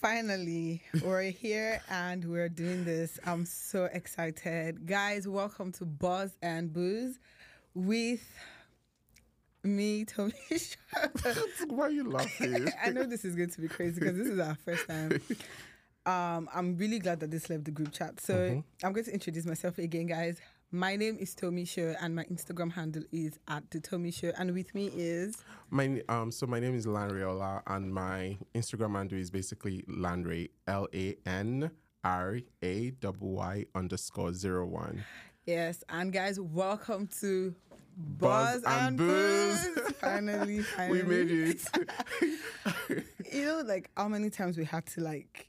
Finally, we're here and we're doing this. I'm so excited. Guys, welcome to Buzz and Booze with me, Tomi. Why are you laughing? I know this is going to be crazy because this is our first time. Um, I'm really glad that this left the group chat. So Mm-hmm. I'm going to introduce myself again, guys. My name is Tomi Show and my Instagram handle is at the Tomi Show. And with me is My um, so my name is Lanriola, and my Instagram handle is basically Lanray, L A N R A W Y underscore zero one. Yes, and guys, welcome to Buzz Buzz, and and. Booze. finally, finally, We made it. You know, like how many times we had to like,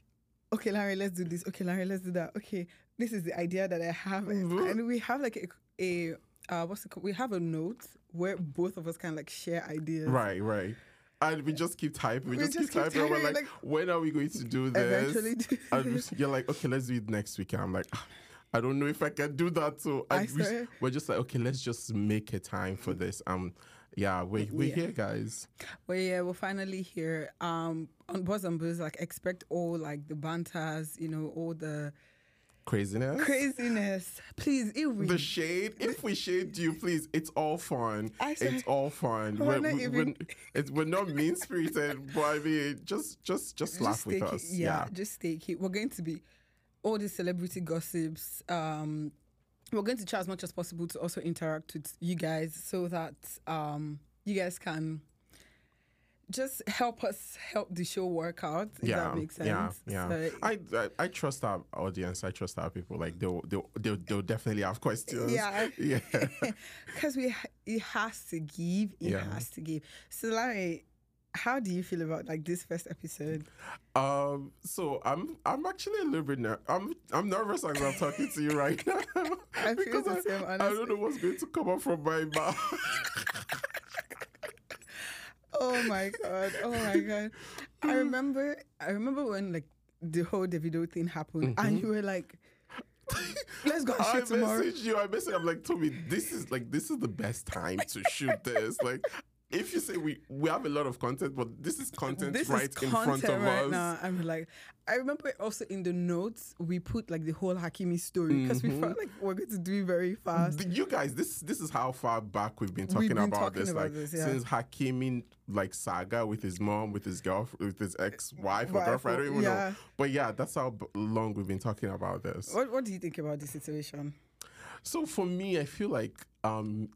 okay, Larry, let's do this. Okay, Larry, let's do that. Okay, this is the idea that I have, Mhm. and we have like a, a uh, what's it called? We have a note where both of us can like share ideas. right, right. And we just keep typing. We, We just, just keep keep typing. and We're like, like, when are we going to do this? Eventually, do And you're like, okay, let's do it next week. And I'm like, "Ah, I don't know if I can do that. So I we, we're just like, okay, let's just make a time for this. Um, yeah, we we're Yeah. here, guys. Well, yeah, we're finally here. Um, on Buzz and Booze, like expect all like the banters, you know, all the Craziness. craziness. Please, if we the shade. If we shade you, please, it's all fun. I swear. It's all fun. We're We're, not we're, even- it's, we're not mean spirited, but I mean, just just just laugh with us. Yeah, just stay key. We're going to be all the celebrity gossips. Um, we're going to try as much as possible to also interact with you guys so that um, you guys can just help us help the show work out. If yeah, that makes sense. yeah, yeah. So, I, I I trust our audience. I trust our people. Like they'll they'll they'll, they'll definitely have questions. Yeah. yeah. because we it has to give. It Yeah. has to give. So, Larry, how do you feel about like this first episode? Um. So I'm I'm actually a little bit ner- I'm I'm nervous as I'm talking to you right now I because I, same, I don't know what's going to come up from my mouth. Oh my god! Oh my god! I mm. remember. I remember when like the whole Davido thing happened, and mm-hmm. you were like, "Let's go I shoot tomorrow." message you. I message. I'm like, Tomi, this is like this is the best time to shoot this. Like, if you say we we have a lot of content, but this is content This right is in front of right us. now. I'm like, I remember also in the notes we put like the whole Hakimi story because we Mm-hmm. felt like we're going to do it very fast. The- You guys, this this is how far back we've been talking We've been about talking this. about like this, yeah. since Hakimi like saga with his mom, with his girl, with his ex wife or girlfriend. I don't even yeah. know. But yeah, that's how long we've been talking about this. What What do you think about this situation? So for me, I feel like um,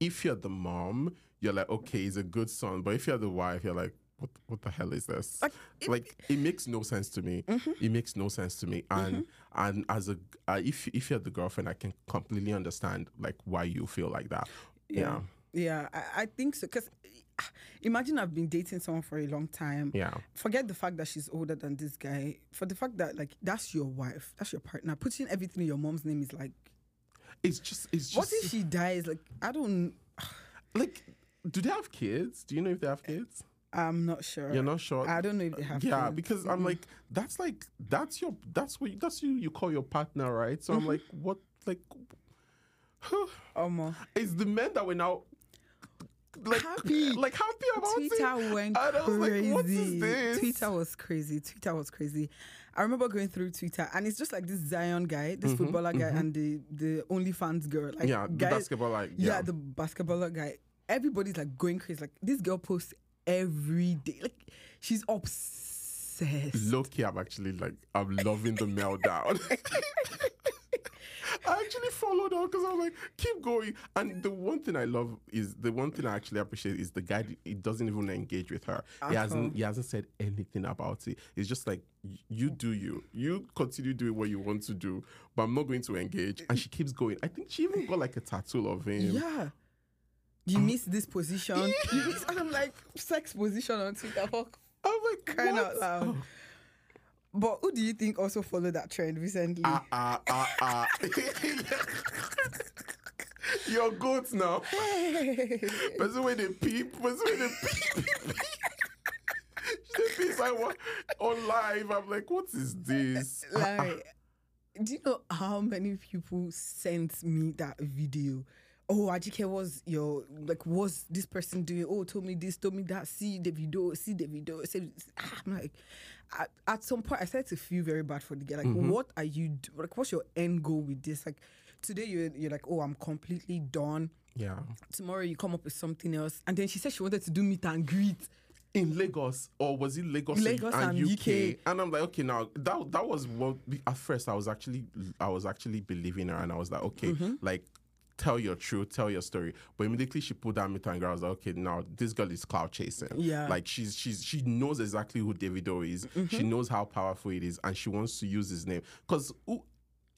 if you're the mom, you're like, okay, he's a good son. But if you're the wife, you're like, what what the hell is this? Like, Like, if- it makes no sense to me. It makes no sense to me. And and as a uh, if if you're the girlfriend, I can completely understand like why you feel like that. Yeah. Yeah, I, I think so. Because imagine I've been dating someone for a long time. Yeah. Forget the fact that she's older than this guy. For the fact that like that's your wife, that's your partner. Putting everything in your mom's name is like, It's just it's just what if she dies? Like I don't. like do they have kids? Do you know if they have kids? I'm not sure. You're not sure? I don't know if they have. yeah, kids. because I'm like, that's like that's your that's what you, that's you you call your partner, right? So Mm-hmm. I'm like, what like Omo. it's the men that were now like Happy. like happy about Twitter it. went and crazy. like, what is this? Twitter was crazy. Twitter was crazy. I remember going through Twitter, and it's just like this Zion guy, this footballer guy, and the the OnlyFans girl. Like Mm-hmm, yeah, the guys- basketball like yeah. yeah. the basketballer guy. Everybody's like going crazy. Like this girl posts every day. Like she's obsessed. Low key, I'm actually like I'm loving the meltdown. I actually followed her because I'm like, keep going. And the one thing I love is the one thing I actually appreciate is the guy. He doesn't even engage with her. At He uh-huh. hasn't. all. He hasn't said anything about it. It's just like you do you. You continue doing what you want to do, but I'm not going to engage. And she keeps going. I think she even got like a tattoo of him. Yeah. You miss this position. You I'm like, sex position on Twitter. Fuck. I'm like, Crying out loud. But who do you think also followed that trend recently? Ah ah ah ah. Your goats now. But the way they peep, but the way they peep. They peep like what on live. I'm like, what is this? like, do you know how many people sent me that video oh, Ajike was your like was this person doing? Oh, told me this, told me that. See the video, see the video. See, ah, I'm like, at, at some point, I started to feel very bad for the guy. Like, what are you? Do- like, what's your end goal with this? Like, today you're you're like, oh, I'm completely done. Yeah. Tomorrow you come up with something else, and then she said she wanted to do meet and greet. in Lagos or was it Lagos, Lagos and, and UK? UK? And I'm like, okay, now that that was what at first I was actually I was actually believing her, and I was like, okay, Mm-hmm. like tell your truth, tell your story. But immediately she put down meet and. I was like, okay, now this girl is clout chasing. Yeah. like she's she's she knows exactly who Davido is. She Mm-hmm. knows how powerful it is, and she wants to use his name because.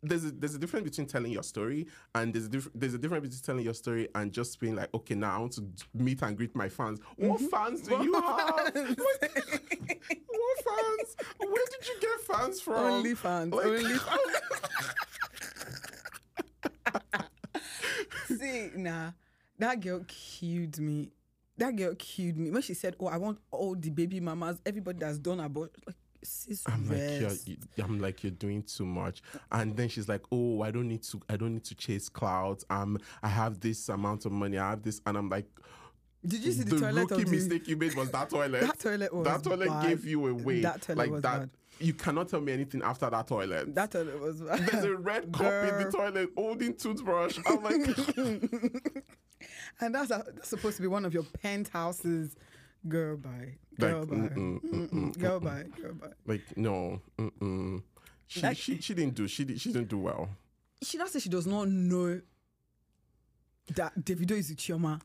There's a, there's a difference between telling your story and there's a diff- there's a difference between telling your story and just being like okay now I want to meet and greet my fans. What Mm-hmm. fans do you have? what fans? Where did you get fans from? Only fans, Like- only fans. See, nah, that girl killed me. That girl killed me when she said, "Oh, I want all the baby mamas, everybody that's done abortion." Like, sis, I'm like, you're, you- I'm like, you're doing too much. And then she's like, oh, I don't need to, I don't need to chase clouds. Um, I have this amount of money. I have this, and I'm like, Did you see the, the toilet? rookie the, mistake you made was that toilet. That toilet was that toilet bad. gave you away. That toilet like was that. bad. You cannot tell me anything after that toilet. That toilet was bad. There's a red cup in the toilet holding toothbrush. I'm like, and that's, a, that's supposed to be one of your penthouses. Girl, bye. Girl, Like, bye. mm-mm, Mm-mm. Girl, bye. Girl, bye. like no. Mm-mm. She, Like- she she didn't do she did, she didn't do well. She now say she does not know that Davido is with Chioma.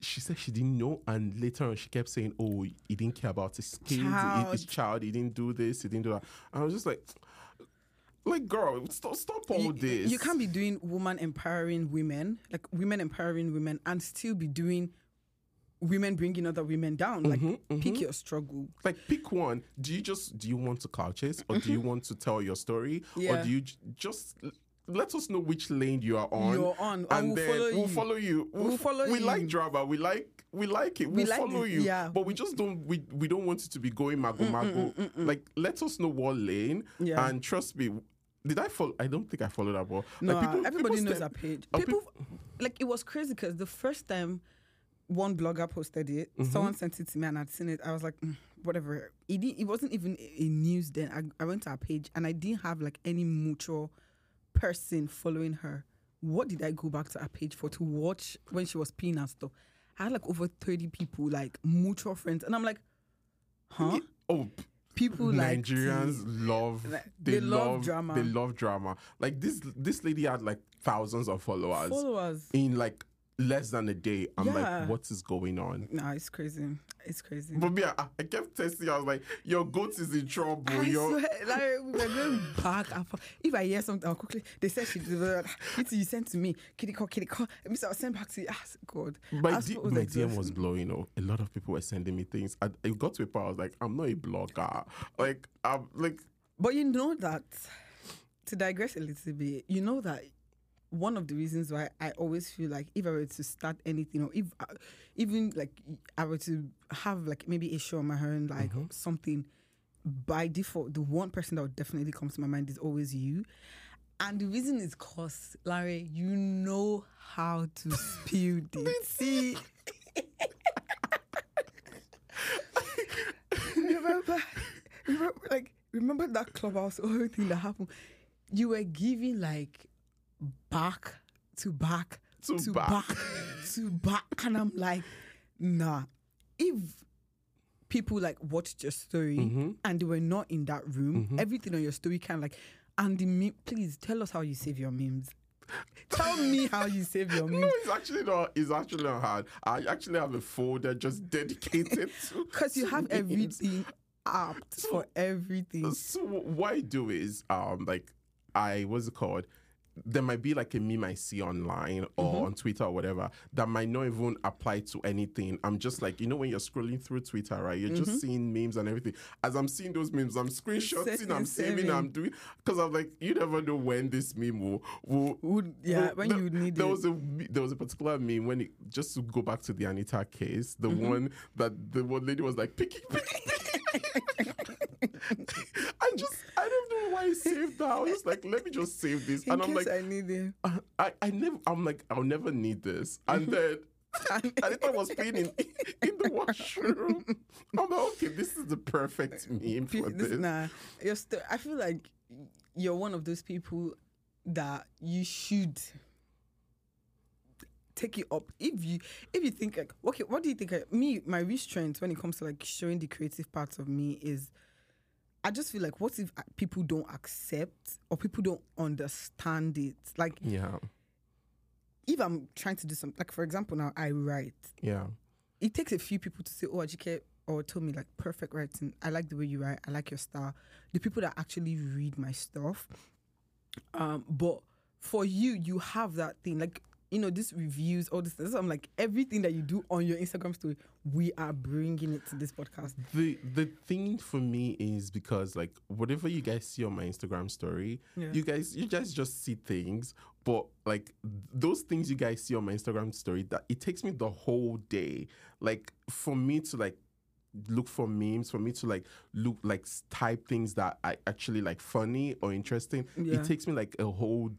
She said she didn't know, and later on she kept saying, "Oh, he didn't care about his kids, Child. his child. He didn't do this, he didn't do that." And I was just like, "Like, girl, stop, stop all you, this." you can't be doing woman empowering women, like women empowering women, and still be doing women bringing other women down. Like, Mm-hmm, pick your struggle. like pick one. Do you just do you want to clout chase, or do you want to tell your story, or do you j- just let us know which lane you are on? You're on, and we'll then follow we'll follow you. We'll f- follow We you. like drama. We like we like it. We We'll like follow it, you. yeah. But we just don't. We we don't want it to be going mago mago. Like let us know what lane. Yeah. And trust me. Did I follow? I don't think I followed that. But No, like people, everybody people knows that page. People, like, it was crazy because the first time one blogger posted it, Mm-hmm. someone sent it to me and I'd seen it. I was like, "Mm, whatever. It, didn't, it wasn't even a a news then. I, I went to her page and I didn't have like any mutual person following her. What did I go back to her page for to watch when she was peeing and stuff? I had like over 30 people, like mutual friends. And I'm like, huh? Oh, People like Nigerians love Like, they, they love love drama. They love drama. Like this this lady had like thousands of followers followers. in like less than a day. I'm Yeah. like, what is going on? Nah, it's crazy. It's crazy. But me, I, I kept testing. I was like, your goat is in trouble. I Your swear, like we were going back and forth. If I hear something, I'll quickly. They said she delivered. It you sent to me. Kitty call, kitty call. I'll send back to you. Ah, God. my, D, suppose my exhausting. DM was blowing up. A lot of people were sending me things. I, it got to a point. I was like, I'm not a blogger. Like, I'm like, But you know that. To digress a little bit, you know that one of the reasons why I always feel like if I were to start anything or if I, even like I were to have like maybe a show on my own, like mm-hmm. something by default, the one person that would definitely come to my mind is always you. And the reason is cause Larry, you know how to spill the tea. remember, remember, like remember that clubhouse, everything that happened. You were giving like back to back To to back. back to back, and I'm like, nah. If people like watched your story Mm-hmm. and they were not in that room, everything on your story kind of like, and the meme, please tell us how you save your memes. Tell me how you save your memes. no, it's actually not. It's actually not hard. I actually have a folder just dedicated to Because you have memes. everything apt for everything. So what I do is, um, like I it called? There might be like a meme I see online or Mm-hmm. on Twitter or whatever that might not even apply to anything. I'm just like, you know, when you're scrolling through Twitter, right? You're Mm-hmm. just seeing memes and everything. As I'm seeing those memes, I'm screenshotting, I'm saving, saving. I'm doing because I'm like, you never know when this meme will will. Would yeah, will- when there- you need there it. was a there was a particular meme when it just to go back to the Anita case, the Mm-hmm. one that the one lady was like picky picky picky. I just I don't know why I saved that. I was like, let me just save this. In and I'm like, I need it. Uh, I, I never, I'm like, I'll never need this. And mm-hmm. then I thought I was playing in, in the washroom. I'm like, okay, this is the perfect meme for This- this. Nah, you're still. I feel like you're one of those people that you should take it up if you if you think like okay what do you think like, me my restraint when it comes to like showing the creative parts of me is i just feel like what if uh, people don't accept or people don't understand it like Yeah, if i'm trying to do something like for example now i write yeah, it takes a few people to say, "Oh, Ajike," or told me like perfect writing. I like the way you write. I like your style. The people that actually read my stuff. Um, but for you, you have that thing like you know these reviews, all this. Stuff. So I'm like everything that you do on your Instagram story, we are bringing it to this podcast. the the thing for me is because like whatever you guys see on my Instagram story, Yeah. you guys you guys just see things, but like those things you guys see on my Instagram story, that it takes me the whole day. Like for me to like look for memes, for me to like look like type things that I actually like funny or interesting. Yeah. It takes me like a whole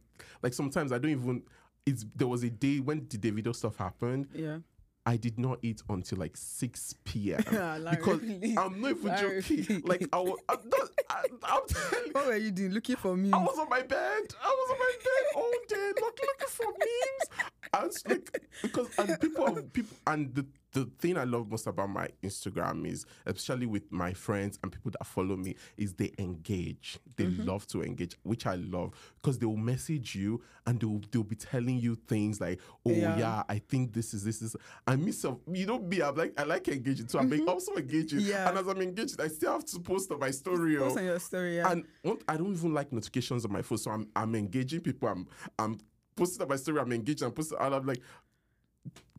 like sometimes I don't even it's there was a day when the Davido stuff happened. Yeah, I did not eat until like 6 p.m. Ah, Larry, because please. I'm not even Larry, joking. please. Like I was, I'm, not, I, I'm telling you, what were you doing? Looking for me? I was on my bed. I was on my bed all day, look, looking for memes. I was like, because and people, people, and the the thing I love most about my Instagram is, especially with my friends and people that follow me, is they engage. They Mm-hmm. love to engage, which I love because they will message you and they'll they'll be telling you things like, "Oh Yeah. yeah, I think this is this is." I miss so you know me, I'm like I like engaging, so I'm also engaging. Mm-hmm. Yeah. And as I'm engaged, I still have to post on my story. Post oh. on your story. Yeah. And I don't even like notifications on my phone, so I'm I'm engaging people. I'm I'm posting on my story. I'm engaging. I'm posting. And I'm like,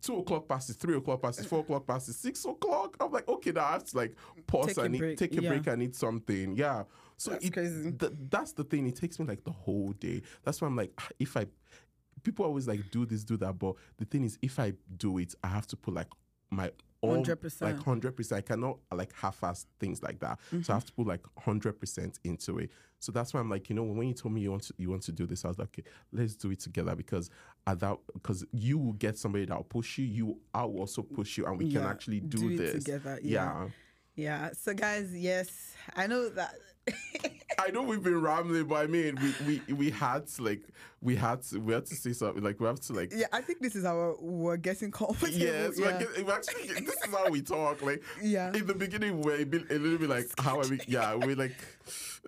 two o'clock passes, three o'clock passes, four o'clock passes, six o'clock. I'm like, okay, now I have to like pause. Take a I need break, take a yeah. break. I need something. Yeah. So That's it- crazy. th- that's the thing. It takes me like the whole day. That's why I'm like, ah, if I, people always like do this, do that, but the thing is, if I do it, I have to put like my all 100%. like hundred percent. I cannot like half-ass things like that. So I have to mm-hmm. put like hundred percent into it. So that's why I'm like, you know, when you told me you want to you want to do this, I was like, okay, let's do it together because at that because you will get somebody that will push you. You I'll also push you, and we can actually do, do this together, yeah. yeah. yeah. So guys, yes, I know that. I know we've been rambling, but I mean, we, we we had to like we had to we had to say something like we have to like yeah, I think this is our we're getting comfortable. yes, yeah. like it, it actually this is how we talk. Like Yeah. in the beginning, we're a, bit, a little bit like how are we? Yeah, we're like,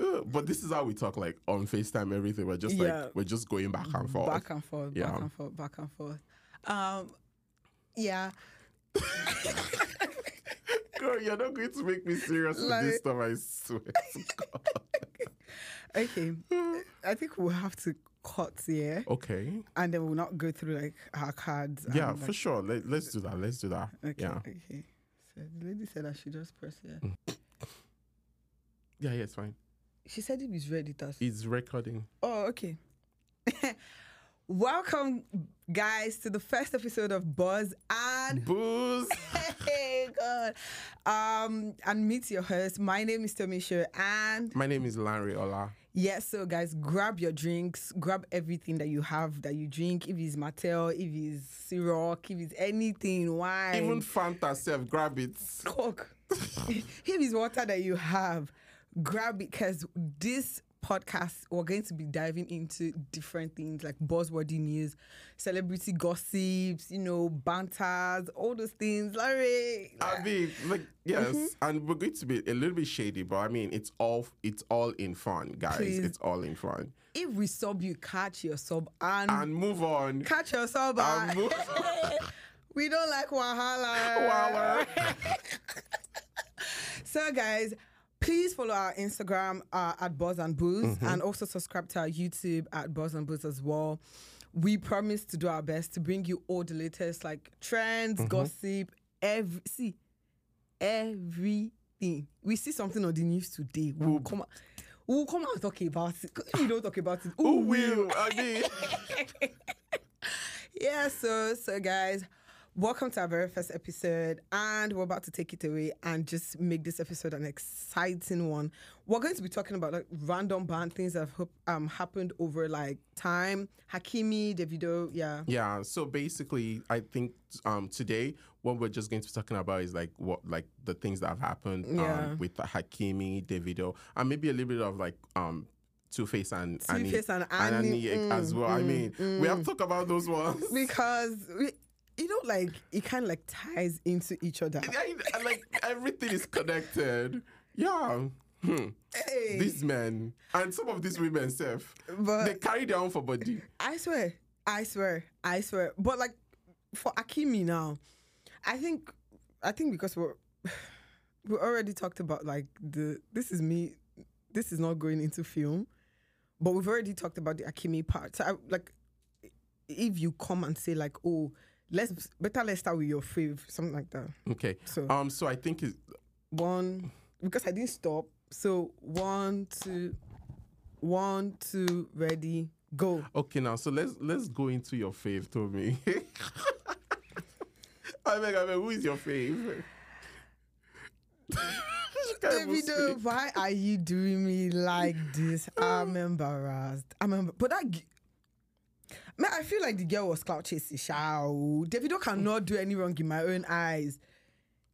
uh, but this is how we talk like on Facetime. Everything we're just Yeah. like we're just going back and forth. back and forth, Yeah. back and forth, back and forth. Um, yeah, Girl, you're not going to make me serious with Like- this stuff. I swear. God. okay. I think we'll have to cut here, okay. and then we'll not go through like our cards. Yeah, like, for sure. Let, let's do that. Let's do that. Okay, Yeah. okay. So the lady said I should just press here. Mm. Yeah, yeah, it's fine. She said if it's ready, that's It's recording. Oh, okay. Welcome, guys, to the first episode of Buzz and Booze. Hey God. Um, and meet your host. My name is Tomisha, and My name is Larry Ola. yes, so guys, grab your drinks, grab everything that you have that you drink. If it's Martell, if it's Ciroc, if it's anything, wine, Even Fanta self, grab it. Coke. if it's water that you have, grab it because this podcast we're going to be diving into different things like buzzworthy news, celebrity gossips, you know, banters, all those things. Larry, I mean, like yes, Mm-hmm. and we're going to be a little bit shady, but I mean, it's all it's all in fun, guys. Please. It's all in fun. if we sub you, catch your sub and, And move on. catch your sub. And and- move we don't like wahala. Wahala. So, guys, please follow our Instagram uh, at Buzz and Booze Mm-hmm. and also subscribe to our YouTube at Buzz and Booze as well. We promise to do our best to bring you all the latest like trends, Mm-hmm. gossip, every see everything. We see something on the news today. We'll come out. We'll come out and talk about it. You don't talk about it, Who will? I mean, yeah, so so guys, welcome to our very first episode, and we're about to take it away and just make this episode an exciting one. We're going to be talking about like random band things that have um happened over like time. Hakimi, Davido, yeah. Yeah, so basically, I think um, today what we're just going to be talking about is like what like the things that have happened Yeah. um, with Hakimi, Davido, and maybe a little bit of like um, Two Face and Annie, Two-Face and and Annie, Annie as mm, well. I mm, mean, we have to talk about those ones. Because we, you know, like it kind of like ties into each other. I- I- like everything is connected. Yeah. Hmm. Hey, These men and some of these women, self, but they carry their own for body. I swear, I swear, I swear. But like for Akimi now, I think, I think because we're we already talked about like the this is me, this is not going into film, but we've already talked about the Akimi part. So I, like, if you come and say like, oh, let's better let's start with your fave, something like that. Okay. So Um. So I think it's one because I didn't stop. So one, two, one, two, ready, go. Okay, now so let's let's go into your fave, Tomi. I beg, I beg, who is your fave? Davido, why are you doing me like this? I'm embarrassed. I'm embar- but that man, I feel like the girl was clout chasing. Shao. Davido cannot do any wrong in my own eyes.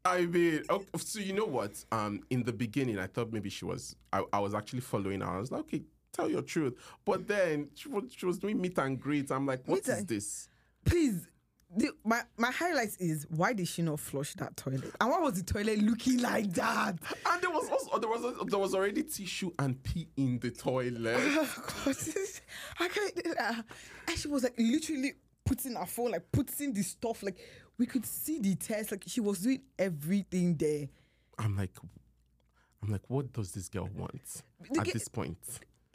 I mean, okay, so you know what? Um, in the beginning, I thought maybe she was. I, I was actually following her. I was like, okay, tell your truth. But then she was, she was doing meet and greet. I'm like, what Meet is this? Please. The, my my highlights is why did she not flush that toilet? And why was the toilet looking like that? And there was also there was there was already tissue and pee in the toilet. Oh, God. I can't. Uh, and she was like literally putting her phone, like putting the stuff, like we could see the test, like she was doing everything there. I'm like, I'm like, what does this girl want The at ge- this point?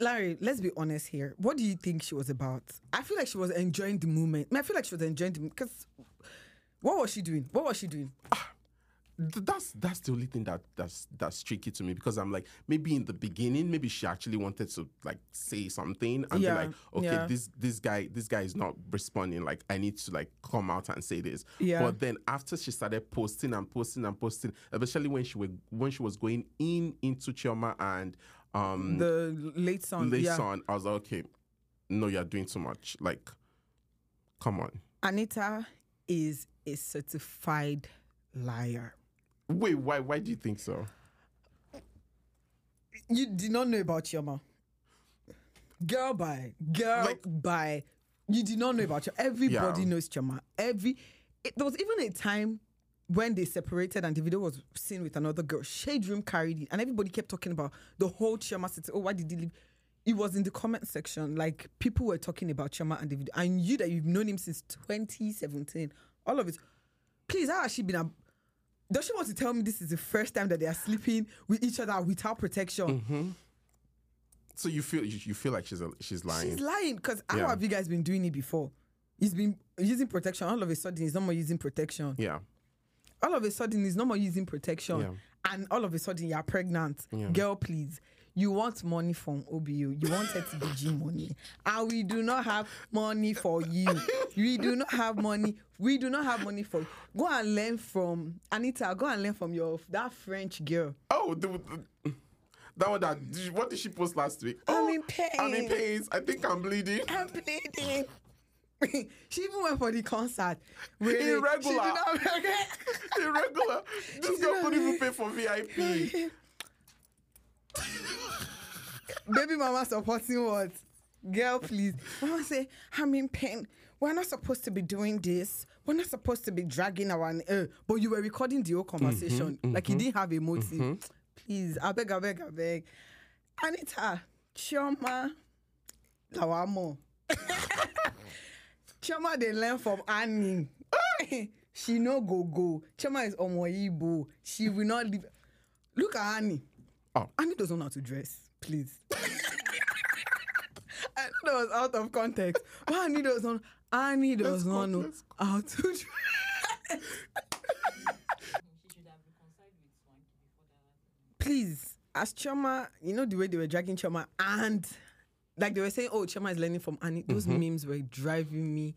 Larry, let's be honest here. What do you think she was about? I feel like she was enjoying the moment. I, mean, I feel like she was enjoying the because what was she doing? What was she doing? Ah, th- That's that's the only thing that that's that's tricky to me because I'm like maybe in the beginning maybe she actually wanted to like say something and Yeah, be like okay yeah. this this guy this guy is not responding like I need to like come out and say this Yeah. but then after she started posting and posting and posting especially when she were when she was going in into Chioma and um The late son. late yeah. Son, I was like okay no you're doing too much like come on Anita is a certified liar. wait why why do you think so You did not know about Chioma. Girl by girl Like- by you did not know about Chioma. Everybody Yeah. knows Chioma. Every it, there was even a time when they separated and the video was seen with another girl. Shade Room carried it, and everybody kept talking about the whole Chioma city. Oh, why did he leave? It was in the comment section. Like people were talking about Chioma and Davido. I knew that you've known him since 2017. All of it. Please, how has she been? A, does she want to tell me this is the first time that they are sleeping with each other without protection? Mm-hmm. so you feel you, you feel like she's a, she's lying She's lying because how Yeah. have you guys been doing it before? He's been using protection. All of a sudden, he's no more using protection. yeah All of a sudden, he's no more using protection. Yeah. And all of a sudden, you're pregnant. Yeah. Girl, please. You want money from OBO. You want TBG money. And we do not have money for you. We do not have money. We do not have money for you. Go and learn from Anita. Go and learn from your that French girl. Oh, the, the- that one that what did she post last week? I'm oh, in pain. I'm in pain. I think I'm bleeding. I'm bleeding. she even went for the concert. Really. She did Irregular. not- Irregular. This girl couldn't even pay for VIP. Baby mama supporting what? Girl, please. Mama say, I'm in pain. We're not supposed to be doing this. We're not supposed to be dragging our. Uh, but you were recording the whole mm-hmm, conversation. Mm-hmm. Like you didn't have a motive. Mm-hmm. Please, I beg, I beg, I beg. Anita, Chioma, Lawamo. Chioma, they learn from Annie. she no go go. Chioma is Omoyibo. She will not leave. Look at Annie. Oh. Annie doesn't know how to dress. Please. I know that was out of context. But Annie doesn't. Annie does not know how to dress. She should have reconciled with Swanky before that. Please, as Choma, you know the way they were dragging Choma, and like they were saying, oh, Choma is learning from Annie. Those Mm-hmm. memes were driving me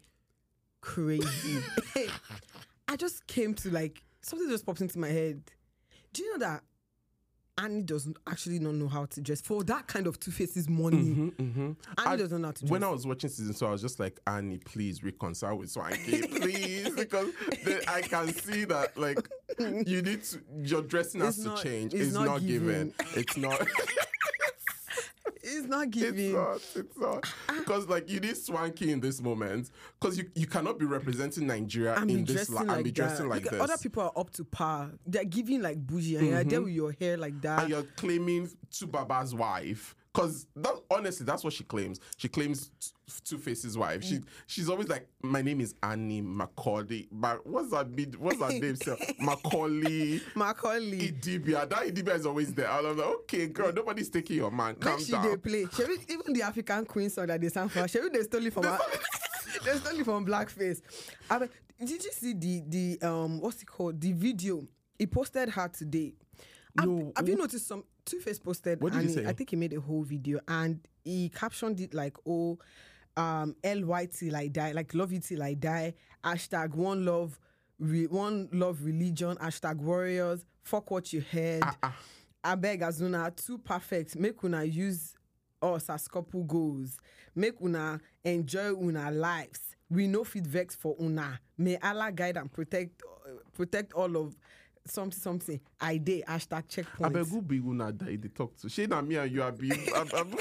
crazy. I just came to like something just popped into my head. Do you know that Annie doesn't actually not know how to dress for that kind of Two Faces money? Mm-hmm. Annie I- doesn't know how to dress. When I was watching season two, I was just like, Annie, please reconcile with Swanky, please, because then I can see that like you need to your dressing has It's to change. it's It's, not not, given. giving. It's not. It's not It's not. Ah, ah. It's not. Because like you need swanky in this moment. Because you, you cannot be representing Nigeria be in this li- like and be dressing that. like at this. Other people are up to par. They're giving like bougie, and you're there mm-hmm. with your hair like that. and you're claiming 2Baba's wife. Because that, honestly, that's what she claims. She claims Two Face's wife. She she's always like, my name is Annie Macaulay. But what's that? What's that name? sir? Macaulay. Macaulay. Idibia. That Idibia is always there. And I'm like, okay, girl, nobody's taking your man. Calm Make she down. they play. We, even the African Queen song that they sang for, we they stole it from her? they stole it from Blackface. I mean, did you see the the um what's it called? The video. He posted her today. Have, No, have you noticed some Two Face posted What did he and say? I think he made a whole video and he captioned it like oh um LYT I die, like love you till I die, hashtag one love re, one love religion, hashtag warriors, fuck what you heard. Ah, I beg as una too perfect. Make una use us as couple goals. Make una enjoy una lives. We no fit vex for una. May Allah guide and protect uh, protect all of something something. I day hashtag I checkpoint. beg who be una that they talk to. She and me and you are being. I'm, I'm,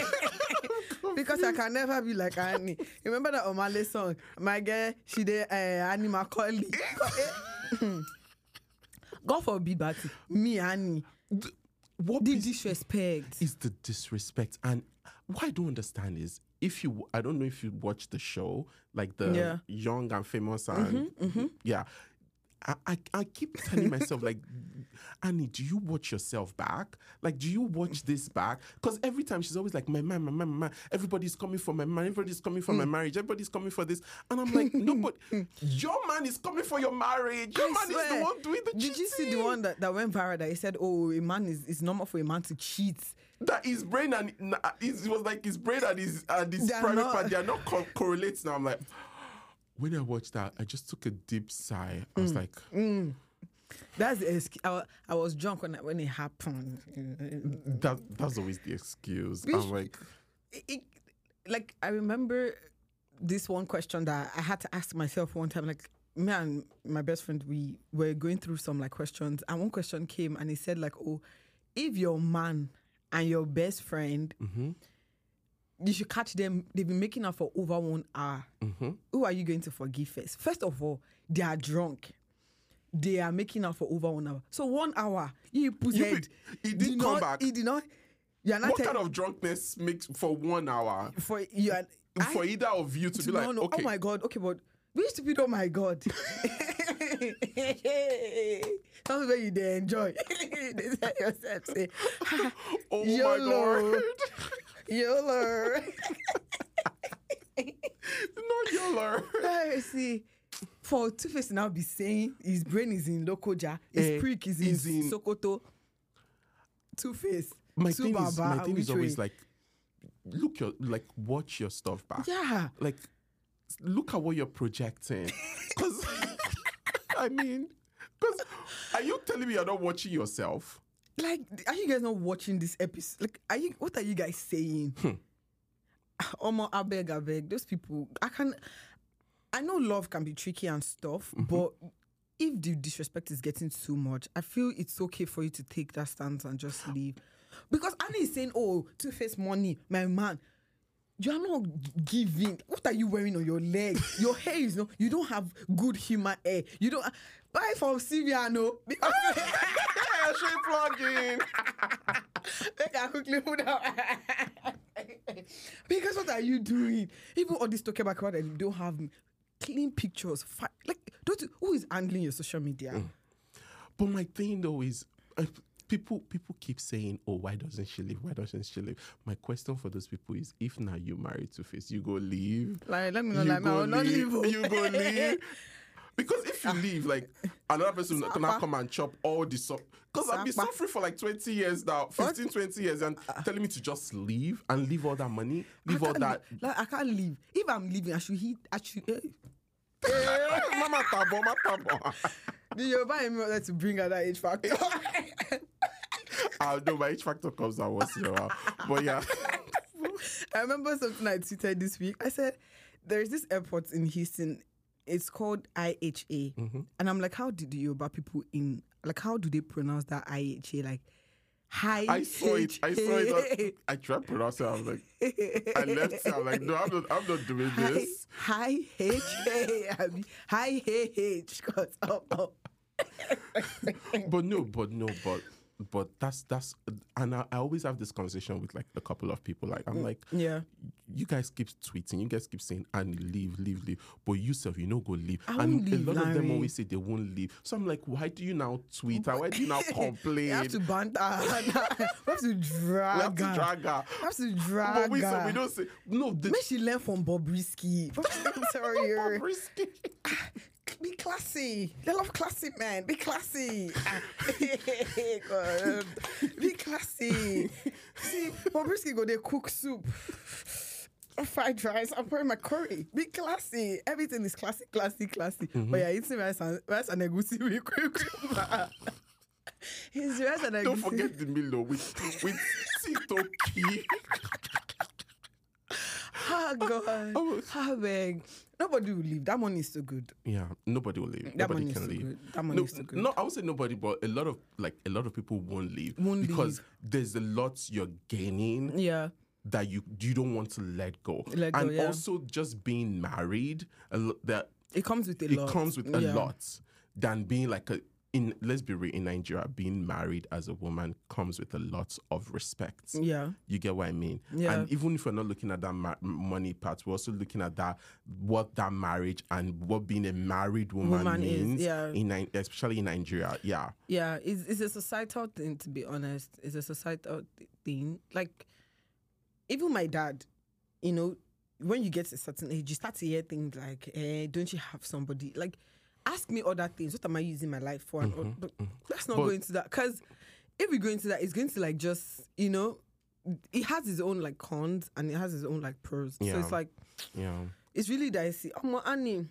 because I can never be like Annie. Remember that Omah Lay song? My girl, she did uh, Annie Macaulay. God forbid, but me Annie. what The disrespect. is the disrespect and what i don't understand is if you i don't know if you watch the show like the Yeah. young and famous and yeah I, I, I keep telling myself like Annie, do you watch yourself back? Like, do you watch this back? Because every time she's always like, my man, my man, my man. Everybody's coming for my man. Everybody's coming for my hmm. marriage. Everybody's coming for this. And I'm like, no, but your man is coming for your marriage. Your I man is the one doing the Did you see the one that, that went viral that he said, Oh, a man is it's normal for a man to cheat. that his brain and it was like his brain and his and his private not- part they are not co- correlates now. I'm like, when I watched that, I just took a deep sigh. I was Mm. like, mm. That's the excu- I, I was drunk when, when it happened. Mm, that that's always the excuse. Which- I'm like, It- it- like I remember this one question that I had to ask myself one time. Like me and my best friend, we were going through some like questions, and one question came and he said like, "Oh, if your man and your best friend, mm-hmm. You should catch them. They've been making out for over one hour. Mm-hmm. Who are you going to forgive first? First of all, they are drunk." They are making out for over one hour. So one hour, you put You head. he did did come not, back. He did not. You are not what tell- kind of drunkenness makes for one hour for you are I- either of you to, be like, no, no, oh okay, oh my god, okay, but we stupid, oh my god. Something where you they enjoy. they yourself say, oh my god, YOLO. not I see. For Two Face now be saying his brain is in Lokoja, his Eh, prick is in, is in- Sokoto. Two Face. My Two thing is, my thing is always way? like, look your like, watch your stuff back. Yeah. like look at what you're projecting because i mean because are you telling me you're not watching yourself Like, are you guys not watching this episode? Like, are you? What are you guys saying? Hmm. Omo, I beg, I beg. Those people, I can. I know love can be tricky and stuff, mm-hmm. but if the disrespect is getting too much, I feel it's okay for you to take that stance and just leave. Because Annie is saying, "Oh, Two Face money, my man." You are not giving. What are you wearing on your leg? Your hair is not. You don't have good human hair. You don't buy from Siviano because. Straight plugging Make I quickly put out. because what are you doing? Even all this talking about that you don't have clean pictures. Fi- like, don't you, who is handling your social media? but my thing though is uh, people people keep saying oh why doesn't she leave why doesn't she leave my question for those people is if now you married Two Face you go leave Like, let me know, like, I will not leave. you go leave because if you ah. leave like another person now come and chop all the so because I've been suffering for like 20 years now 15 20 years and ah. telling me to just leave and leave all that money leave all that li- Like, I can't leave. If I'm leaving, I should hit. I should. eh, Mama tabo, mama tabo. the Yoruba in me wanted to bring out that age factor. Ah, I know my H factor comes out once in a while. But yeah. I remember something I tweeted this week. I said, there's this airport in Houston. It's called IHA. Mm-hmm. And I'm like, how did the Yoruba people in, like, how do they pronounce that IHA? Like, high. I saw it. I saw it. I tried to pronounce it. I was like, I left it. I'm like, no, I'm not, I'm not doing this. high H A. I mean, high H. Oh, oh. But no, but no, but but that's that's and I, I always have this conversation with like a couple of people. Like I'm mm, like, yeah. you guys keep tweeting, you guys keep saying, and leave, leave, leave. But you self, you know, go leave. I and leave, a lot of them always say they won't leave. So I'm like, why do you now tweet? Why do you now complain? You have to banter. we have to We drag. have to drag her. We have to But drag. we, say, her. we don't say no. The, Make she learn from Bobrisky. I'm sorry. risky. Be classy. They love classy men. Be classy. Ah. God. Be classy. See, Bobrisky go they cook soup. Fried rice. I'm pouring my curry. Be classy. Everything is classy, classy, classy. Mm-hmm. But yeah, eating rice and rice and egusi with quick. His rice and egusi. Don't forget the Milo with with Titoki. Ah, ah, oh God. Oh. Oh, beg. Nobody will leave. That money is so good. Yeah, nobody will leave. That nobody money is can so leave. good. That money No, is so good. no, I would say nobody, but a lot of like a lot of people won't leave Won't because leave. there's a lot you're gaining Yeah. that you you don't want to let go, Let go, and yeah. also just being married, that It comes with a it lot. comes with a Yeah. lot than being like a in let's be real in Nigeria, being married as a woman comes with a lot of respect. Yeah. You get what I mean? Yeah. And even if we're not looking at that ma- money part, we're also looking at that what that marriage and what being a married woman, Woman is, means, yeah. in especially in Nigeria. Yeah, Yeah, it's, it's a societal thing, to be honest. It's a societal thing. Like, even my dad, you know, when you get to a certain age, you start to hear things like, eh, don't you have somebody? Like, ask me other things. What am I using my life for? And mm-hmm, all- but mm-hmm. let's not But- go into that. Because if we go into that, it's going to, like, just, you know, it has its own, like, cons and it has its own, like, pros. So it's like, yeah. it's really dicey. Oh, my Annie.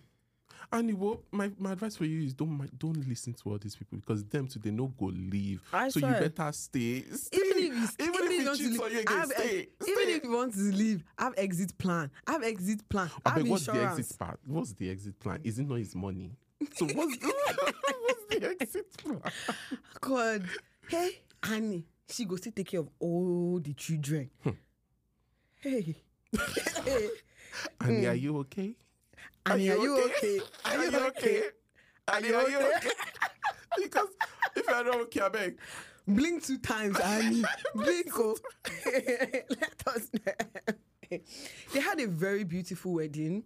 And well, my, my advice for you is don't don't listen to all these people because them too they no go leave. I so swear. you better stay. stay. even if you, even, if you he want to on leave, you again, have stay. ex- even stay. if you want to leave, I have exit plan. I have exit plan. I have beg, what's the exit part? What's the exit plan? Is it not his money? So what's the, what's the exit plan? God, hey, Annie, she go still take care of all the children. Hmm. Hey, hey, Annie, are you okay? Annie, are you okay? Are you okay? Annie, are you okay? because if you're not okay, I beg. Blink two times, Annie. Blink, oh. Let us know. They had a very beautiful wedding.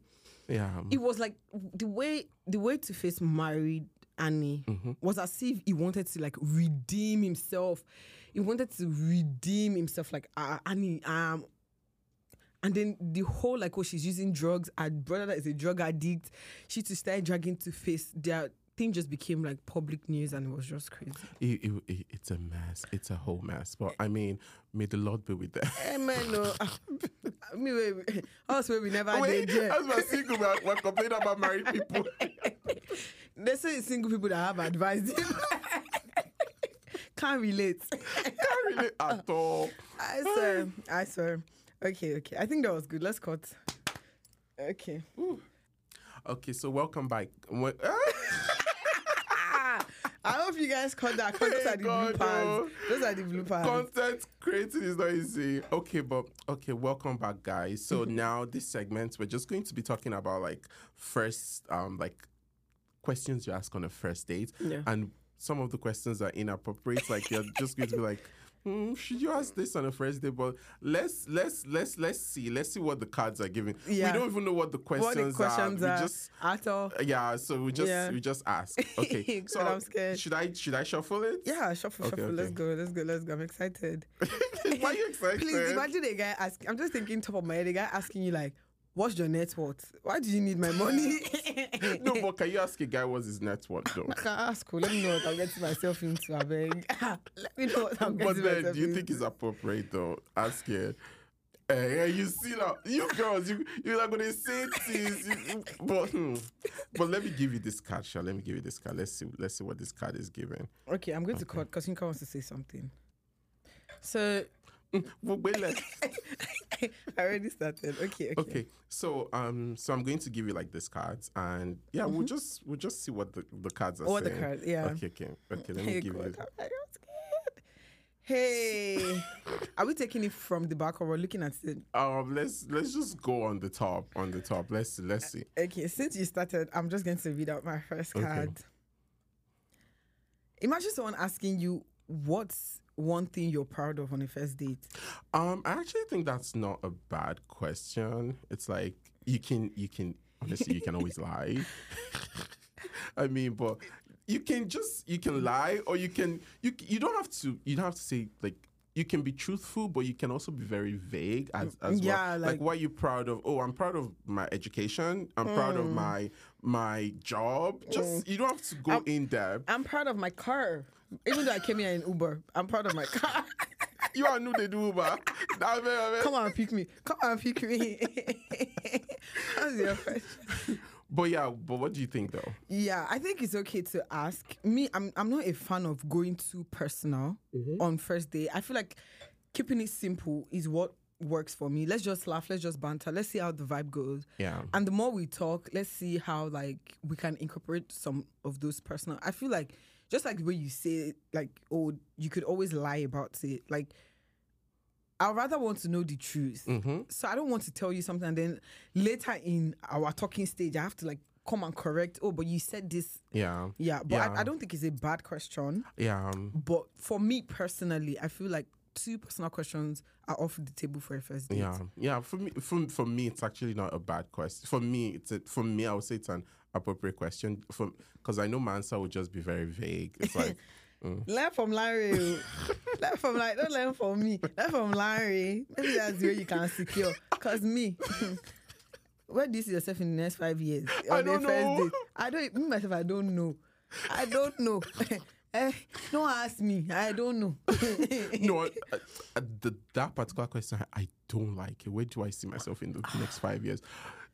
Yeah. it was like the way the way Two Face married Annie Mm-hmm. was as if he wanted to like redeem himself. He wanted to redeem himself, like uh, Annie. Um, and then the whole like, oh, she's using drugs. Her brother that is a drug addict. She to start dragging Two Face their thing just became like public news, and it was just crazy. It, it, it- it's a mess. It's a whole mess. But I mean, may the Lord be with them. Hey man, no, I mean, us we never Wait, did. yeah. as we're single, we're, we're complaining about married people. They say single people that have advised him. Can't relate. Can't relate at all. I swear. I swear. Okay, okay. I think that was good. Let's cut. Okay. Okay, so welcome back. Well- Ah, I hope you guys caught that. 'cause those are the God, bloopers. no. Those are the bloopers. Content creating is not easy. Okay, but okay, welcome back, guys. So now this segment, we're just going to be talking about like first, um, like questions you ask on a first date, Yeah. and some of the questions are inappropriate. Like you're just going to be like. Hmm, should you ask this on a first day? But let's let's let's let's see. Let's see what the cards are giving. Yeah. We don't even know what the questions, what the questions are. are, We just at all. yeah. So we just Yeah. we just ask. Okay. So I'm scared. should I should I shuffle it? Yeah, shuffle, Okay, shuffle. Let's go, let's go, let's go. I'm excited. Why are you excited? Please imagine a guy asking. I'm just thinking top of my head. A guy asking you like, "What's your net worth? Why do you need my money?" No, but can you ask a guy what's his net worth though? I can ask. oh, Let me know what I'm getting myself into. I beg. Let me know what I'm but getting then, myself do you into. think it's appropriate though? Ask it. Eh, yeah, you see now, you girls, you you're not gonna say things, you- but hmm. but let me give you this card, Sha. Let me give you this card. Let's see, let's see what this card is giving. Okay, I'm going to cut because Yinka wants to say something. So wait, let I already started. Okay, okay. okay. So um, so I'm going to give you like these cards, and yeah, we'll just we'll just see what the, the cards are What the saying. cards? Yeah. Okay, okay, okay. Let me Hey, give God, you. I'm scared. Hey, are we taking it from the back or we're looking at it? Um, let's let's just go on the top, on the top. Let's see, let's see. Okay, since you started, I'm just going to read out my first Okay. card. Imagine someone asking you, What's one thing you're proud of on a first date? Um, I actually think that's not a bad question. It's like you can you can honestly you can always lie. I mean, but you can just you can lie or you can you you don't have to you don't have to say like you can be truthful, but you can also be very vague as, as Yeah, well. like- what are you proud of? Oh, I'm proud of my education. I'm proud Mm. of my my job. Just you don't have to go in depth. I'm proud of my car. Even though I came here in Uber, I'm proud of my car. You are new the do Uber. Nah, man, man. Come on, pick me. Come on, pick me. That's your question. But yeah, but what do you think though? Yeah, I think it's okay to ask. Me, I'm I'm not a fan of going too personal mm-hmm. on first day. I feel like keeping it simple is what works for me. Let's just laugh, let's just banter, let's see how the vibe goes. Yeah. And the more we talk, let's see how like we can incorporate some of those personal. I feel like just like the way you say it, like oh, you could always lie about it. Like I'd rather want to know the truth. Mm-hmm. So I don't want to tell you something and then later in our talking stage, I have to like come and correct. Oh, but you said this. Yeah. Yeah, but Yeah. I, I don't think it's a bad question. Yeah. But for me personally, I feel like two personal questions are off the table for a first date. yeah. Yeah. For me, for, for me, it's actually not a bad question. For me, it's a, for me, I would say it's an appropriate question. For because I know my answer would just be very vague. It's like, Learn from Larry. learn from like don't learn from me. Learn from Larry. Maybe that's the way you can secure. Cause me, where do you see yourself in the next five years? I don't know. I don't me myself, I don't know. I don't know. eh, don't ask me. I don't know. no, uh, uh, the, that particular question, I, I don't like it. Where do I see myself in the next five years?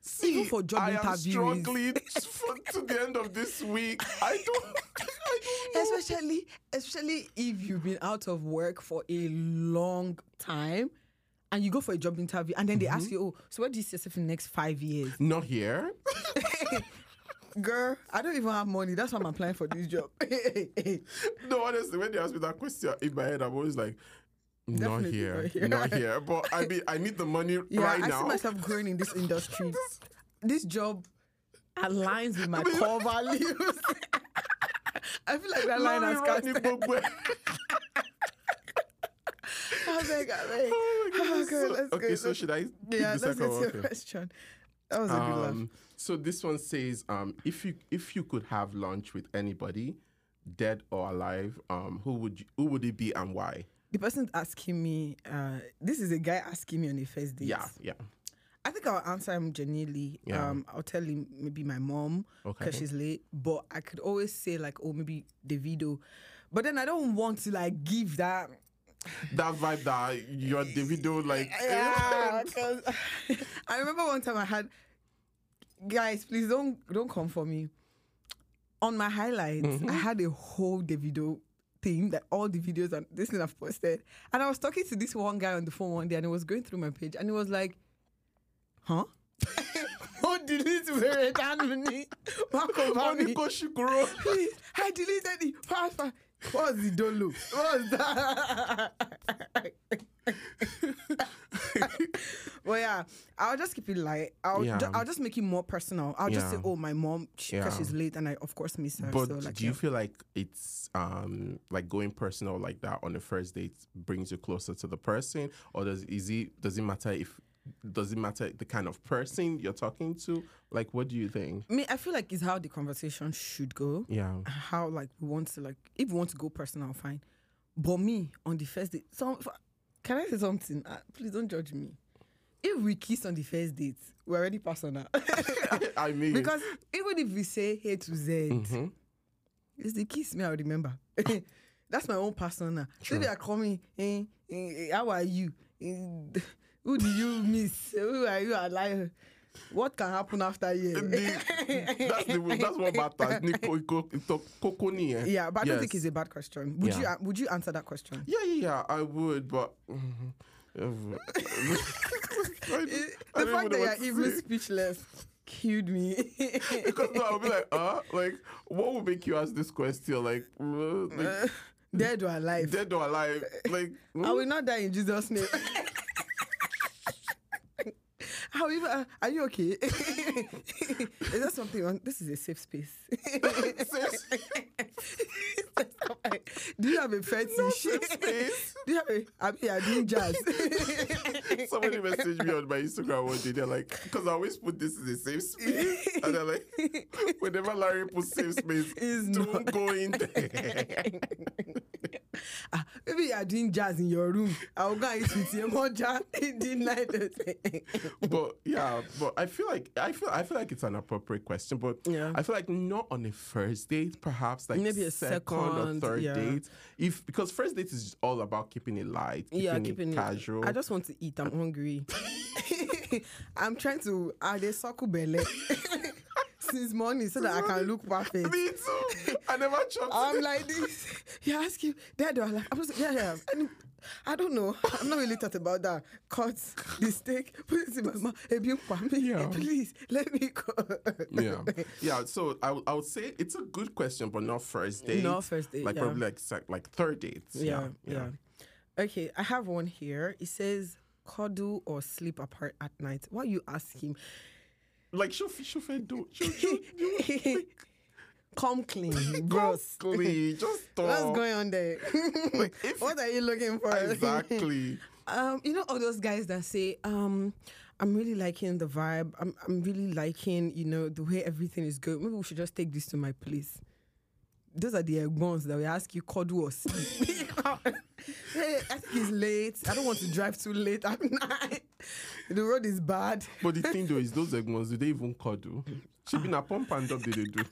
See, Even for job I am interviews. struggling for, to the end of this week. I don't, I don't know. especially especially if you've been out of work for a long time and you go for a job interview and then they ask mm-hmm. you oh so where do you see yourself in the next five years Not here. girl i don't even have money that's why i'm applying for this job No, honestly, when they ask me that question in my head, I'm always like, not here, not here. not here. But I mean, I need the money yeah right i now. see myself growing in this industry this job aligns with my core values i feel like that line has Lórí irọ́ ni cast. I beg, I beg. Oh my Oh, goodness. girl, So- let's okay, go. so should I? yeah let's get your Okay. question that was a good laugh Um, so this one says, um, if you if you could have lunch with anybody, dead or alive, um, who would you, who would it be and why? The person asking me, uh, this is a guy asking me on a first date. Yeah, yeah. I think I'll answer him genuinely. Yeah. Um, I'll tell him maybe my mom Okay. because she's late, but I could always say like, oh, maybe Davido. But then I don't want to like give that. That vibe that you're Davido, like Yeah, 'cause I remember one time I had guys, please don't don't come for me. On my highlights, Mm-hmm. I had a whole Davido thing that all the videos and this thing I've posted. And I was talking to this one guy on the phone one day and he was going through my page and he was like, Huh? Oh, delete where it and me. Back over Money me. go shikuro. Please, I deleted it. What's the dolo? What's that? well, yeah, I'll just keep it light. I'll, Yeah. ju- I'll just make it more personal. I'll just say, oh, my mom, because Yeah. she's late and I, of course, miss her. But so, like, do you yeah. feel like it's um like going personal like that on the first date brings you closer to the person, or does is it does it matter if does it matter the kind of person you're talking to? Like, what do you think? me, I feel like it's how the conversation should go. Yeah. How, like, we want to, like, if we want to go personal, fine. But me, on the first date, so, can I say something? Uh, please don't judge me. If we kiss on the first date, we're already personal. I mean, Because even if we say A to Z, Mhm. it's the kiss me I remember. That's my own persona. So they are coming, eh, eh, how are you? Eh, Who do you miss? Who are you alive? What can happen after here? The- that's the that's what matters. Ni ko- ko- ito- koko yeah, but I don't think it's a bad question. Would you Yeah. uh, would you answer that question? Yeah, yeah, yeah. I would, but. I, the fact that you're even speechless killed me. because no, I'll be like, uh, like, what would make you ask this question? Like, uh, like Dead or alive? dead or alive? Like, I will not die in Jesus' name. How uh, are you okay? is there something on? This is a safe space. Do you have a fetish? space. Do you have a? I mean, you're doing jazz. Somebody messaged me on my Instagram one day. They're like, because I always put this in a safe space. And they're like, whenever Larry puts safe space, It's don't not. go in there. Ah, Maybe you're doing jazz in your room. I'll go and eat with you more jazz in the night. but yeah, but I feel like I feel I feel like it's an appropriate question. But Yeah. I feel like not on a first date, perhaps like Maybe a second, second, or third yeah. date. If because first date is all about keeping it light, keeping, yeah, it keeping it casual. I just want to eat. I'm hungry. I'm trying to add a suckle belly since morning so that I can look perfect. Me too. I never chopped. I'm like this. You ask you, Dad, or like, I'm just, yeah, yeah. And I don't know. I'm not really thought about that. Cut the steak, put it in my mouth. Hey, you pa me. Yeah. Please, let me go. yeah, yeah. So I, would- I would say it's a good question, but not first date. Not first date, Like yeah. probably like like third dates. Yeah, yeah, Okay, I have one here. It says cuddle or sleep apart at night. Why you asking? Like show show do Come clean, bros. Clean, just talk. What's going on there? if- what are you looking for? Exactly. Um, you know all those guys that say, um, I'm really liking the vibe. I'm I'm really liking, you know, the way everything is going. Maybe we should just take this to my place. Those are the ones that we ask you cuddle or sleep. hey, I think it's late. I don't want to drive too late at night. The road is bad. But the thing though is those egmons, do they even cuddle? She been a pump and up, did they do?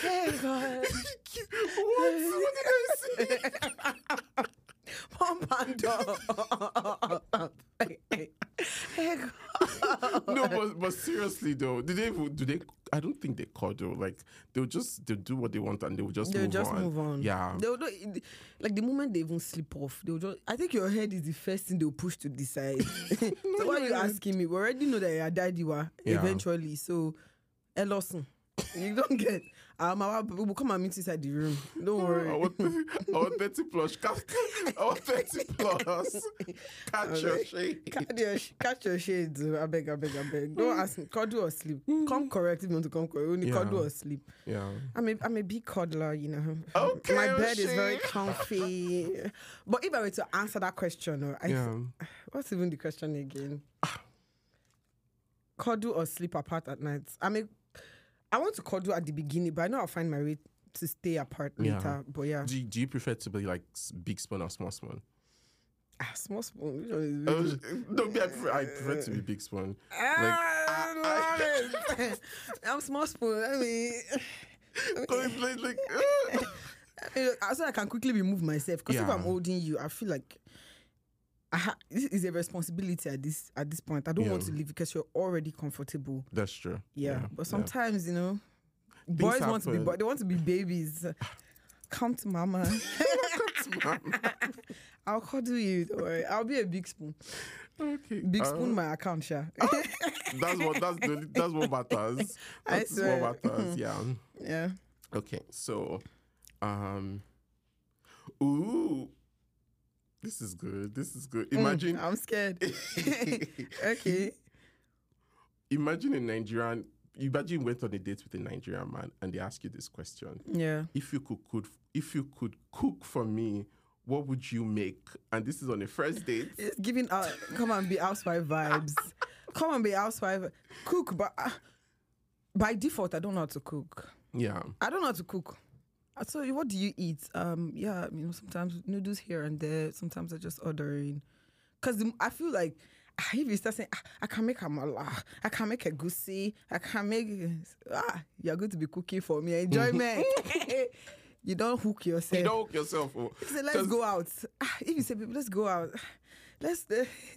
Hey God. what? What did I say? Pump and dump. Hey God. no, but seriously though, do they do they? I don't think they cuddle. Like they'll just they'll do what they want and they'll just They'll move just on. move on. Yeah. They'll do, like the moment they even sleep off, they'll just. I think your head is the first thing they'll push to decide. so why are you head. asking me? We already know that your dad you are Yeah. eventually. So, Ellison, you don't get. Ah, um, I will come and meet inside the room. Don't worry. I want 30 plus. Catch, I want 30 plus. Catch your shake. Catch your, catch your oh, I beg, I beg, I beg. Don't mm. ask me. Cuddle or sleep. Mm. Come correct if you want to come correct. Only Yeah. cuddle or sleep. Yeah. I'm a, I'm a big cuddler, you know. Okay, My bed is very comfy. but if I were to answer that question, or I, Yeah. what's even the question again? Ah. cuddle or sleep apart at night? I mean, I want to cuddle at the beginning, but I know I'll find my way to stay apart Yeah. later. But yeah, Do you, do you prefer to be like big spoon or small spoon? ah, small spoon. which one is Oh, no, I prefer, I prefer to be big spoon. Ah, I love it. I'm small spoon. I mean. like, like, uh, so I can quickly remove myself. Because if I'm holding you, I feel like I ha- this is a responsibility at this at this point. I don't want to leave because you're already comfortable. that's true. Yeah, but yeah. sometimes you know, boys want to be happen. boy- they want to be babies. Come to mama. I'll cuddle you. Don't worry. I'll be a big spoon. Okay. Big uh, spoon, my account, share. That's what that's the, that's what matters. That's what matters. Yeah. yeah. Okay. So, um, ooh, this is good. This is good. Imagine, Mm, I'm scared. okay. imagine a Nigerian. Imagine you went on a date with a Nigerian man and they ask you this question: Yeah. If you could cook, if you could cook for me, what would you make? And this is on a first date. It's giving out. Come and be housewife vibes. come and be housewife. Cook, but uh, by default, I don't know how to cook. Yeah. I don't know how to cook. Tell you, what do you eat? Um, yeah, you know, sometimes noodles here and there. Sometimes I just ordering, cause the, I feel like ah, if you start saying ah, I can make amala, I can make egusi, I can make ah, you're going to be cooking for me. Enjoyment. You don't hook yourself. You don't hook yourself. Oh. You say, let's go out. Ah, If you say, "Babe, let's go out. Let's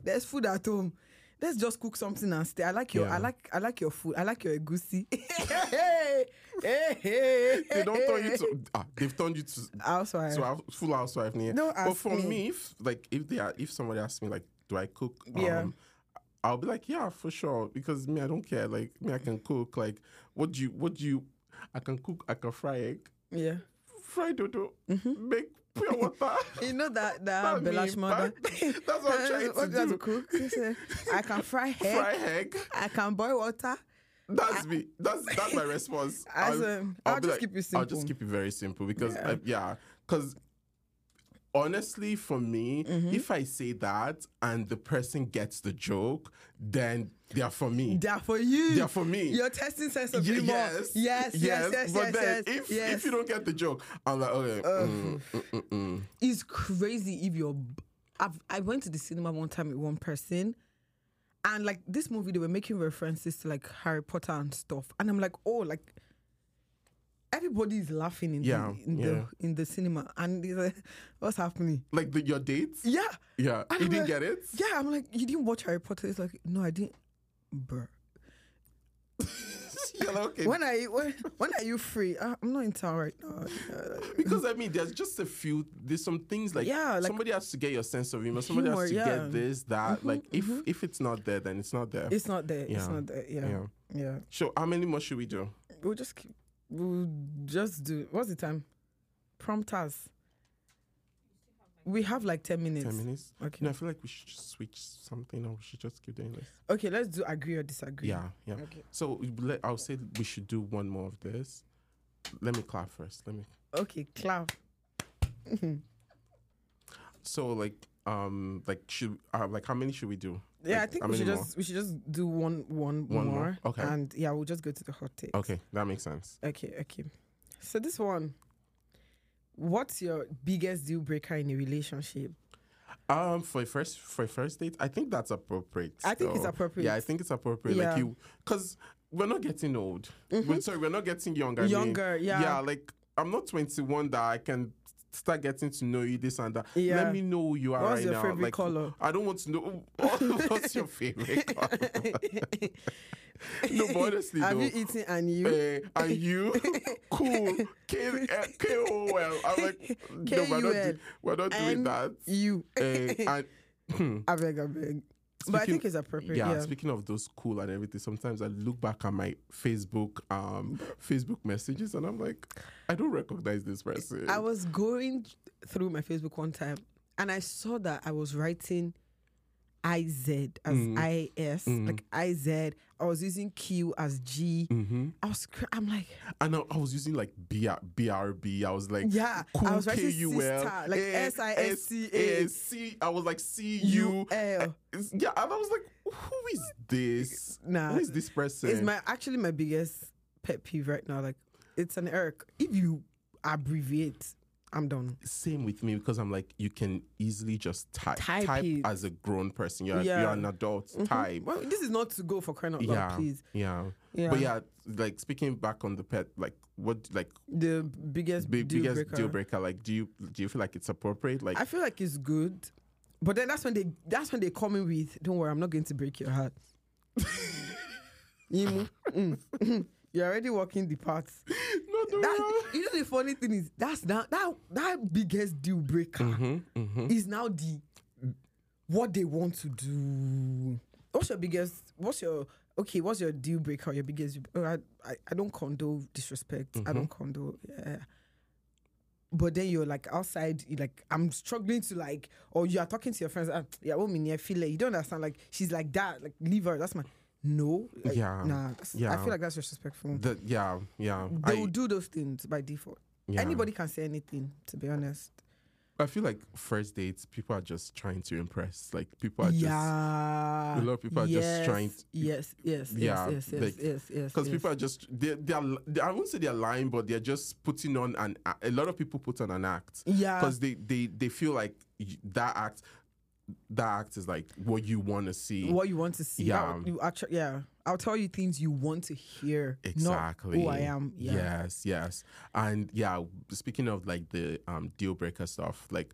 there's food at home. Let's just cook something and stay. I like your I like I like your food. I like your egusi. hey, hey, hey. They don't turn you to. Ah, they've turned you to housewife. So full housewife near. Don't but for me. me, if like if they are, if somebody asks me like, do I cook? Yeah. Um, I'll be like, yeah, for sure, because me, I don't care. Like me, I can cook. Like, what do you, what do you? I can cook. I can fry egg, yeah. fry dodo, Mm-hmm. make pure water. You know that that me, Belash mother. That's what I'm trying What to have do. cook. I can fry egg. Fry egg. I can boil water. That's me. That's that's my response. As, um, I'll be just keep it I'll just simple. keep it very simple because Yeah. uh, yeah, because honestly, for me, Mm-hmm. if I say that and the person gets the joke, then they are for me. They're for you. They're for me. Your testing sense of humor. yes, yes, yes, yes, yes But yes, then yes, if yes. if you don't get the joke, I'm like, okay, mm, mm, mm, mm. it's crazy if you're. I've, I went to the cinema one time with one person, and like this movie, they were making references to like Harry Potter and stuff, and I'm like, oh, like everybody is laughing in Yeah, the in yeah. the in the cinema, and like, what's happening? like the, your dates. Yeah, Yeah, And you I'm didn't like- get it. yeah. I'm like, you didn't watch Harry Potter? It's like, no, I didn't. Bruh. You're like, okay. When are you when, when are you free? Uh, I'm not in town right now. Because I mean, there's just a few. There's some things like, Yeah, like- somebody has to get your sense of humor. Somebody Humor, has to yeah. get this, that. like, if if it's not there, then it's not there. it's not there. It's not there. Yeah. yeah. yeah. So, how many more should we do? We'll just keep, we'll just do. What's the time? Prompt us. We have like ten minutes. Ten minutes. Okay. No, I feel like we should just switch something, or we should just keep doing this. Okay, let's do agree or disagree. Yeah, yeah. Okay. So let, I'll say we should do one more of this. Let me clap first. Let me. Okay, clap. So like, um, like should uh, like how many should we do? Yeah, I think we should many more? just we should just do one one, One more? more. Okay. And yeah, we'll just go to the hot take. Okay, that makes sense. Okay, okay. So this one. What's your biggest deal breaker in a relationship? Um, for a first for a first date, I think that's appropriate. I think it's appropriate. Yeah, I think it's appropriate. Yeah. Like you, because we're not getting old. We're, sorry, we're not getting younger. I mean, Younger, yeah. Yeah, like I'm not 21 that I can start getting to know you this and that. Yeah. Let me know who you are What's right your now. favorite like, color? I don't want to know what's your favorite color. no, but honestly Have though. you eaten and you? eh, and you, cool, K eh, K O L. I'm like, no, we're not, do, we're not doing that. you. Eh, and I beg, I beg. But I think it's appropriate. yeah, Yeah. speaking of those cool and everything, sometimes I look back at my Facebook um Facebook messages and I'm like, I don't recognize this person. I was going through my Facebook one time and I saw that I was writing IZ as Mm. IS, like IZ. I was using Q as G. hmm I was, cr- I'm like, And I, I was using like BR, BRB. I was like, Yeah, I was writing KUL, sister, like eh, S-I-S-T-A. eh, C. I was like C U. UL. Yeah, and I was like, who is this? Nah, who is this person? It's my actually my biggest pet peeve right now. Like, it's an irk. If you abbreviate, I'm done. Same with me because I'm like, you can easily just type Type type, as a grown person. You're, Yeah. you're an adult. Mm-hmm. Type. Well, this is not to go for crying out loud, yeah, please. yeah, Yeah. But yeah, like speaking back on the pet, like what, like The biggest big, deal biggest breaker. deal breaker. Like, do you do you feel like it's appropriate? Like, I feel like it's good, but then that's when they that's when they come in with. Don't worry, I'm not going to break your heart. Mm. Mm. You're already walking the path. no, no, That, you know the funny thing is that's now that that biggest deal breaker Mm-hmm, mm-hmm. is now the what they want to do. What's your biggest? What's your okay? What's your deal breaker? Your biggest? oh, I I, I don't condone disrespect. I Mm-hmm. don't condone. Yeah. But then you're like outside, you like I'm struggling to like, or you are talking to your friends. Ah, yeah, mean? feel like you don't understand. Like she's like that. Like leave her. That's my no. Like, Yeah, nah. That's, I feel like that's disrespectful. The, yeah, yeah. They I, will do those things by default. yeah. Anybody can say anything. To be honest. I feel like first dates, people are just trying to impress. Like people are just yeah. a lot of people are just trying to- yes, yes, Yeah, yes, yes, yes, like- yes, yes. because yes. people are just they they are they, I won't say they're lying, but they're just putting on an a- a lot of people put on an act yeah, because they they they feel like that act that act is like what you want to see. what you want to see. Yeah. That- you actually, yeah. I'll tell you things you want to hear. Exactly. Who I am. Yeah. Yes, yes. And yeah, speaking of like the um deal breaker stuff, like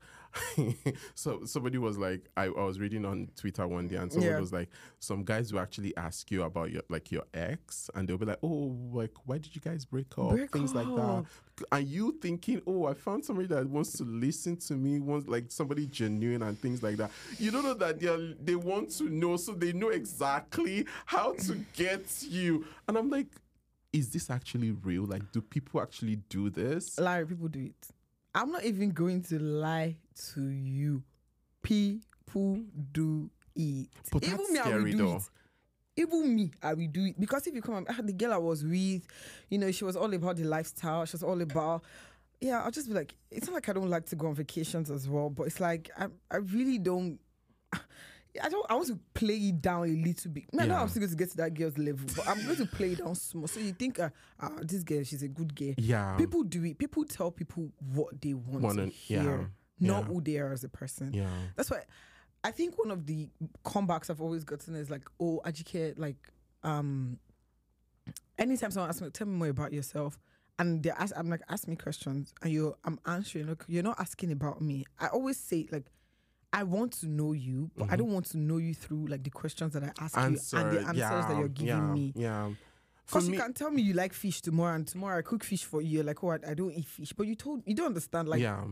so somebody was like I, I was reading on Twitter one day and someone Yeah. was like, some guys will actually ask you about your like your ex and they'll be like, Oh, like why did you guys break up? Break Things like that. And you thinking, Oh, I found somebody that wants to listen to me, wants like somebody genuine and things like that. You don't know that they are, they want to know, so they know exactly how to get you. And I'm like, is this actually real? Like, do people actually do this? Larry, people do it. I'm not even going to lie to you. People do it. But that's even me, scary do though. it. Even me, I will do it. Because if you come, ah, the girl I was with, you know, she was all about the lifestyle. She was all about, yeah, I'll just be like, it's not like I don't like to go on vacations as well, but it's like, I, I really don't. I don't. I want to play it down a little bit. I know Yeah. I'm still going to get to that girl's level, but I'm going to play it down small. So you think, uh, ah, this girl, she's a good girl. Yeah. People do it. People tell people what they want to hear, yeah, not yeah. who they are as a person. yeah. That's why I think one of the comebacks I've always gotten is like, oh, Ajike, like, um, anytime someone asks me, tell me more about yourself, and they ask, I'm like, ask me questions, and you, I'm answering. Look, you're not asking about me. I always say like. I want to know you, but I don't want to know you through like the questions that I ask Mm-hmm. Answer, you and the answers yeah, that you're giving yeah, me. Yeah. Because you can tell me you like fish tomorrow, and tomorrow I cook fish for you. Like, oh, I, I don't eat fish, but you told you don't understand. Like, yeah.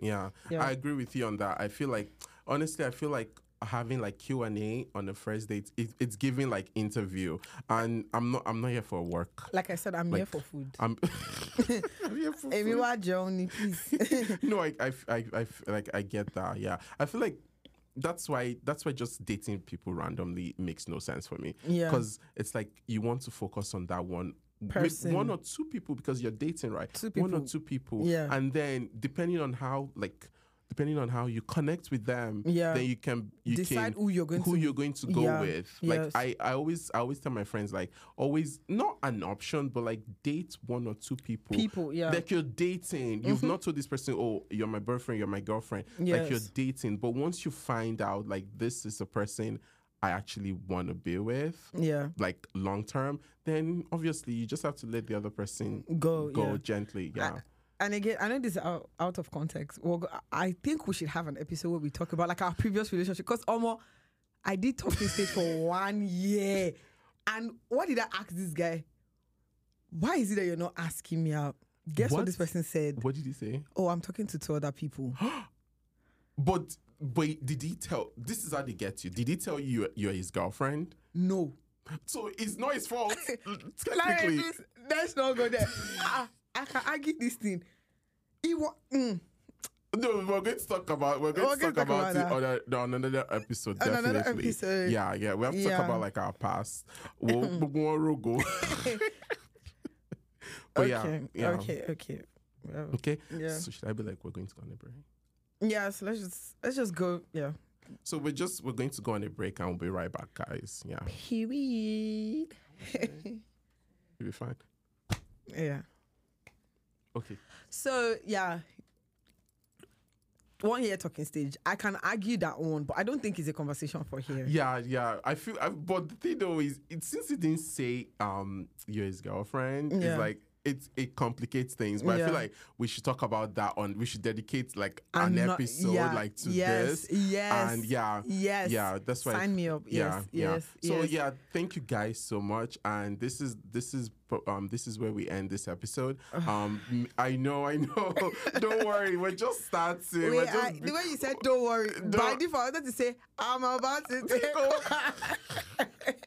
Yeah, Yeah. I agree with you on that. I feel like, honestly, I feel like having like Q and A on the first date, it, it's giving like interview, and I'm not, I'm not here for work. like I said, I'm here for food. I'm, I'm here for Amy food. wa Johnny, please. no, I I I like I get that. Yeah, I feel like that's why that's why just dating people randomly makes no sense for me. Yeah. because it's like you want to focus on that one. Person. one or two people because you're dating right Two people. one or two people Yeah. and then depending on how like depending on how you connect with them Yeah. then you can you Decide can who you're going who to- you're going to go Yeah. with Yes. like i i always i always tell my friends like always not an option but like date one or two people People, yeah. Mm-hmm. like you're dating you've not told this person oh you're my boyfriend you're my girlfriend Yes. like you're dating but once you find out like this is a person i actually want to be with yeah, like long term then obviously you just have to let the other person Go, go yeah. gently yeah and again, I know this is out, out of context. Well, I think we should have an episode where we talk about like our previous relationship because almost I did talk talking stage for one year, and what did I ask this guy? Why is it that you're not asking me out? Guess what, What? this person said? what did he say Oh, I'm talking to two other people. But but did he tell? This is how they get you. Did he tell you you're, his girlfriend? no. So it's not his fault. Larry, mm, technically, let's not go there. I can argue this thing. He wa- mm, no. We're going to talk about. We're going We're to talk talk about, about it on, a, on another episode. On another episode. Yeah, yeah. We have to Yeah. talk about like our past. We'll, we'll go. but yeah, okay, yeah. okay, okay. Well, Okay. Yeah. So should I be like, we're going to go on a break? yeah, so let's just let's just go. Yeah. So we're just we're going to go on a break and we'll be right back, guys. Yeah, Period. you'll be fine. yeah. Okay. So yeah. One year talking stage. I can argue that one, but I don't think it's a conversation for here. Yeah, yeah. I feel, I, but the thing though is, it, since he didn't say um you're his girlfriend, Yeah. it's like it it complicates things. But I feel like we should talk about that on. We should dedicate like I'm an not- episode yeah, like to yes, this. yes, and yeah, yes. yeah. That's why. Sign me up. Yeah, Yes, yeah. yes, So yes. yeah, thank you guys so much. And this is this is um this is where we end this episode. Um, I know, I know. Don't worry, we're just starting. we're just I, the way you said "don't worry," by Don't- default, I wanted to say "I'm about to take over."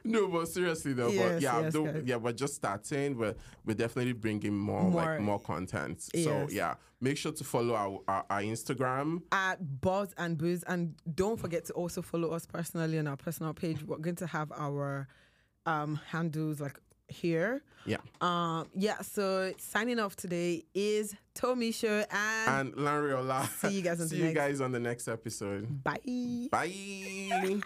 No, but seriously though, but yeah, yes, yeah, we're just starting. We're we're definitely bringing more, More. like more content. So yeah, make sure to follow our our, our Instagram. at Buzz and Booze. And don't forget to also follow us personally on our personal page. We're going to have our um, handles like here. Yeah, Um, yeah, so signing off today is Tomi Show and, and Lanriola. See you guys on the See you next- guys on the next episode. bye. Bye.